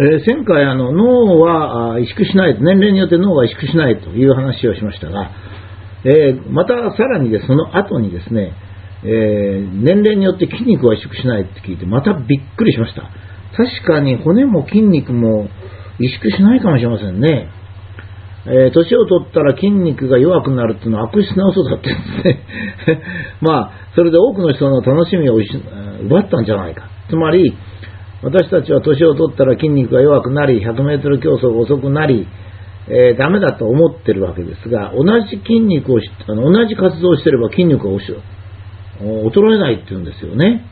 えー前回あの、脳は萎縮しない、年齢によって脳が萎縮しないという話をしましたが、えーまたさらにでその後にですね、えー年齢によって筋肉は萎縮しないって聞いて、またびっくりしました。確かに骨も筋肉も萎縮しないかもしれませんね。えー年を取ったら筋肉が弱くなるっていうのは悪質な嘘だって言うんですね。まあ、それで多くの人の楽しみを奪ったんじゃないか。つまり、私たちは年を取ったら筋肉が弱くなり、100メートル競争が遅くなり、えーダメだと思ってるわけですが、同じ筋肉をあの同じ活動をしてれば筋肉がおし衰えないって言うんですよね。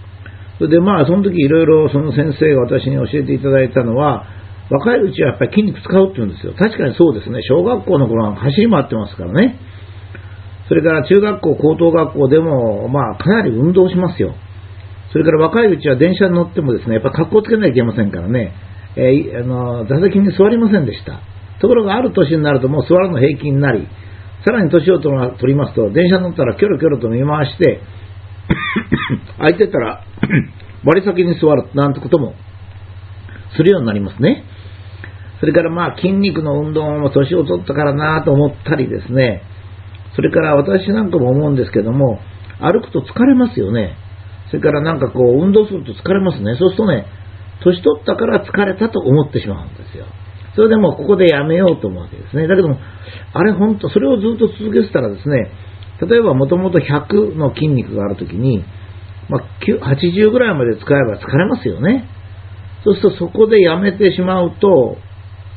それでまあ、その時いろいろその先生が私に教えていただいたのは、若いうちはやっぱり筋肉使うって言うんですよ。確かにそうですね。小学校の頃は走り回ってますからね。それから中学校、高等学校でも、まあ、かなり運動しますよ。それから若いうちは電車に乗ってもですね、やっぱ格好つけなきゃいけませんからね、えーあの座席に座りませんでした。ところがある年になるともう座るの平均になり、さらに年を取ら取りますと、電車に乗ったらキョロキョロと見回して、空いてたら 割り先に座るなんてこともするようになりますね。それからまあ筋肉の運動も年を取ったからなと思ったりですね、それから私なんかも思うんですけども、歩くと疲れますよね。それからなんかこう運動すると疲れますね。そうするとね、年取ったから疲れたと思ってしまうんですよ。それでもここでやめようと思うわけですね。だけども、あれ本当、それをずっと続けてたらですね、例えばもともと100の筋肉があるときに、まあ、80ぐらいまで使えば疲れますよね。そうするとそこでやめてしまうと、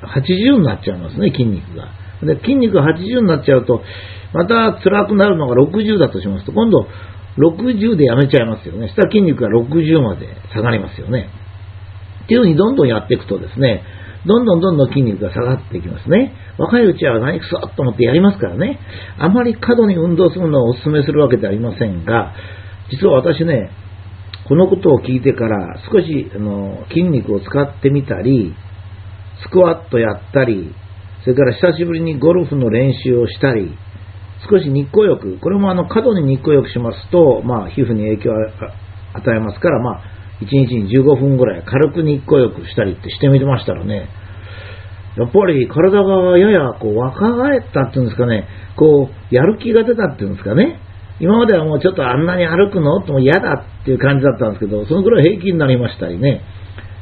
80になっちゃいますね、筋肉が。で、筋肉が80になっちゃうと、また辛くなるのが60だとしますと、今度60でやめちゃいますよね。したら筋肉が60まで下がりますよね。っていうふうにどんどんやっていくとですね、どんどんどんどん筋肉が下がっていきますね。若いうちは何くそっと思ってやりますからね。あまり過度に運動するのをお勧めするわけではありませんが、実は私ね、このことを聞いてから少しあの筋肉を使ってみたり、スクワットやったり、それから久しぶりにゴルフの練習をしたり、少し日光浴、これもあの過度に日光浴しますと、まあ、皮膚に影響を与えますから、まあ、1日に15分ぐらい軽く日光浴したりってしてみてましたらね、やっぱり体がややこう若返ったっていうんですかね、こう、やる気が出たっていうんですかね、今まではもうちょっとあんなに歩くの？っても嫌だっていう感じだったんですけど、そのぐらい平気になりましたりね、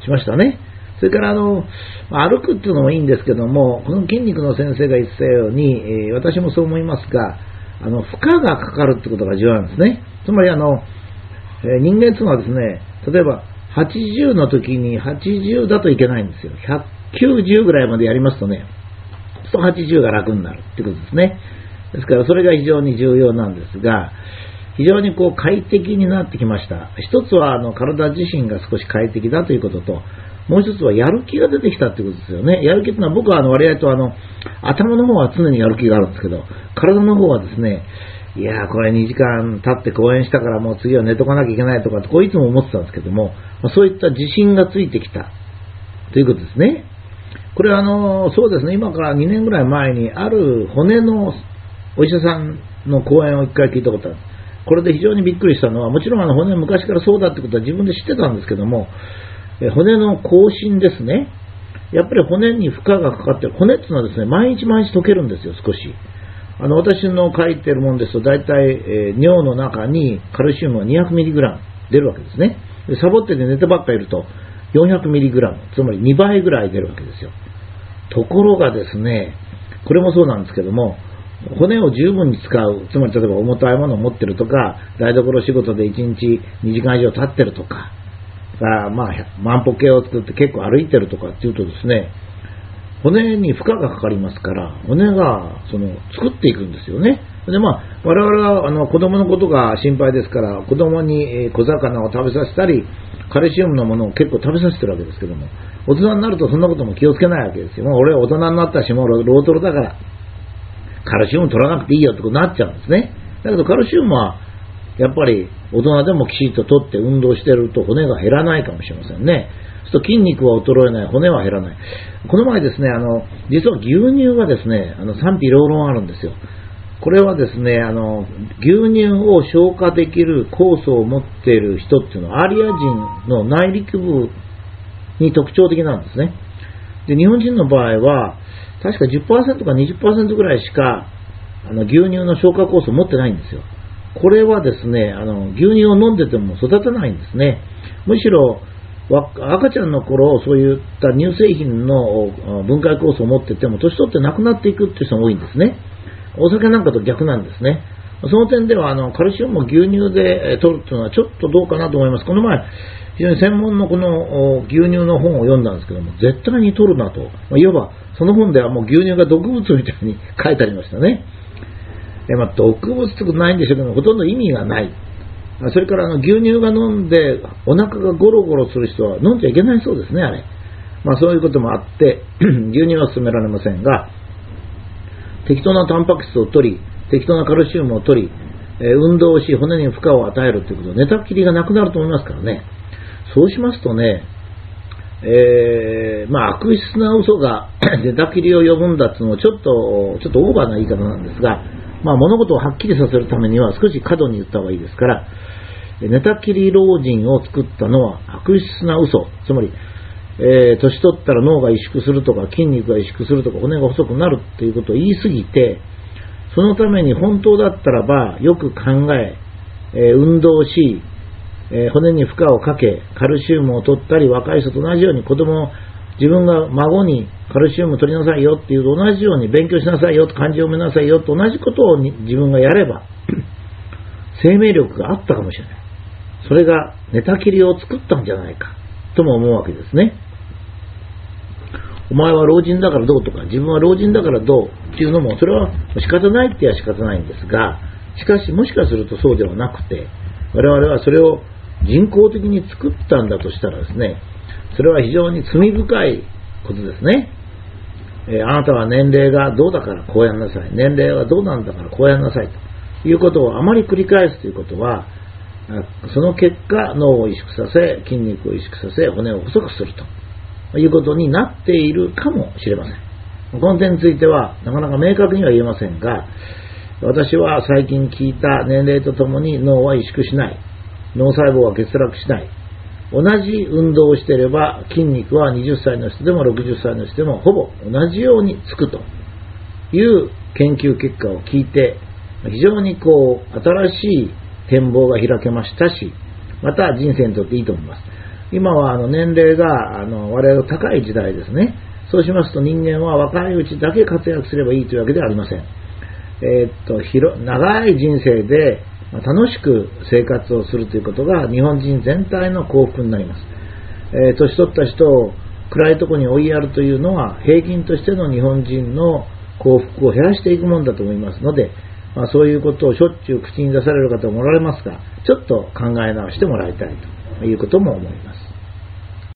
しましたね。それからあの、歩くっていうのもいいんですけども、この筋肉の先生が言ってたように、えー私もそう思いますが、あの、負荷がかかるってことが重要なんですね。つまりあの、えー人間っていうのはですね、例えば80の時に80だといけないんですよ。190ぐらいまでやりますとね、と80が楽になるってことですね。ですからそれが非常に重要なんですが、非常にこう快適になってきました。一つはあの体自身が少し快適だということと、もう一つはやる気が出てきたということですよね。やる気っていうのは僕はあの割合とあの頭の方は常にやる気があるんですけど、体の方はですね、いやーこれ2時間経って講演したからもう次は寝とかなきゃいけないとかってこういつも思ってたんですけども、まそういった自信がついてきたということですね。これはあの、そうですね、今から2年ぐらい前にある骨のお医者さんの講演を一回聞いたことある。これで非常にびっくりしたのは、もちろんあの骨昔からそうだってことは自分で知ってたんですけども、骨の更新ですね。やっぱり骨に負荷がかかってる。骨っていうのはですね、毎日毎日溶けるんですよ、少し。あの、私の書いてるもんですと、大体、えー尿の中にカルシウムが 200mg 出るわけですね。でサボってて寝てばっかいると、400mg、つまり2倍ぐらい出るわけですよ。ところがですね、これもそうなんですけども、骨を十分に使う、つまり例えば重たいものを持ってるとか、台所仕事で1日2時間以上経ってるとか、がまあ、万歩計を作って結構歩いてるとかっていうとですね、骨に負荷がかかりますから、骨がその作っていくんですよね。でまあ、我々はあの子供のことが心配ですから、子供に小魚を食べさせたり、カルシウムのものを結構食べさせてるわけですけども、大人になるとそんなことも気をつけないわけですよ。もう俺大人になったし、もうロートロだから、カルシウム取らなくていいよってことになっちゃうんですね。だけどカルシウムは、やっぱり大人でもきちっと取って運動してると骨が減らないかもしれませんね。そうすると筋肉は衰えない、骨は減らない。この前ですね、あの、実は牛乳がですね、あの賛否両論あるんですよ。これはですね、あの、牛乳を消化できる酵素を持っている人っていうのは、アリア人の内陸部に特徴的なんですね。で、日本人の場合は、確か10%か20%ぐらいしか、あの、牛乳の消化酵素を持ってないんですよ。これはですね、あの、牛乳を飲んでても育たないんですね。むしろ、赤ちゃんの頃、そういった乳製品の分解酵素を持ってても、年取ってなくなっていくっていう人が多いんですね。お酒なんかと逆なんですね。その点では、あの、カルシウムを牛乳で取るというのはちょっとどうかなと思います。この前、非常に専門のこの牛乳の本を読んだんですけども、絶対に取るなと。いわば、その本ではもう牛乳が毒物みたいに書いてありましたね。えまあ、毒物ってことないんでしょうけど、ほとんど意味がない。それからあの牛乳が飲んでお腹がゴロゴロする人は飲んじゃいけないそうですね、あれ。まあそういうこともあって、牛乳は勧められませんが、適当なタンパク質を取り、適当なカルシウムを取り、え運動をし、骨に負荷を与えるということ、寝たきりがなくなると思いますからね。そうしますとね、えー、まあ悪質な嘘が 寝たきりを呼ぶんだっていうのもちょっと、ちょっとオーバーな言い方なんですが、まあ物事をはっきりさせるためには少し過度に言った方がいいですから、寝たきり老人を作ったのは悪質な嘘、つまり、えー、年取ったら脳が萎縮するとか筋肉が萎縮するとか骨が細くなるっていうことを言い過ぎて、そのために本当だったらばよく考え、えー、運動し、えー、骨に負荷をかけ、カルシウムを取ったり、若い人と同じように子供を、自分が孫にカルシウム取りなさいよっていうと同じように勉強しなさいよ、漢字を読めなさいよと同じことを自分がやれば、生命力があったかもしれない。それが寝たきりを作ったんじゃないか、とも思うわけですね。お前は老人だからどうとか、自分は老人だからどうっていうのも、それは仕方ないって言えば仕方ないんですが、しかしもしかするとそうではなくて、我々はそれを人工的に作ったんだとしたらですね、それは非常に罪深いことですね。え、あなたは年齢がどうだからこうやんなさい。年齢はどうなんだからこうやんなさい。ということをあまり繰り返すということは、その結果、脳を萎縮させ、筋肉を萎縮させ、骨を細くするということになっているかもしれません。この点については、なかなか明確には言えませんが、私は最近聞いた年齢とともに脳は萎縮しない。脳細胞は欠落しない。同じ運動をしていれば筋肉は20歳の人でも60歳の人でもほぼ同じようにつくという研究結果を聞いて非常にこう新しい展望が開けましたしまた人生にとっていいと思います。今はあの年齢があの我々の高い時代ですね。そうしますと人間は若いうちだけ活躍すればいいというわけではありません。えー、っと広長い人生で楽しく生活をするということが日本人全体の幸福になります。えー、年取った人を暗いとこに追いやるというのは平均としての日本人の幸福を減らしていくものだと思いますので、まあ、そういうことをしょっちゅう口に出される方もおられますが、ちょっと考え直してもらいたいということも思います。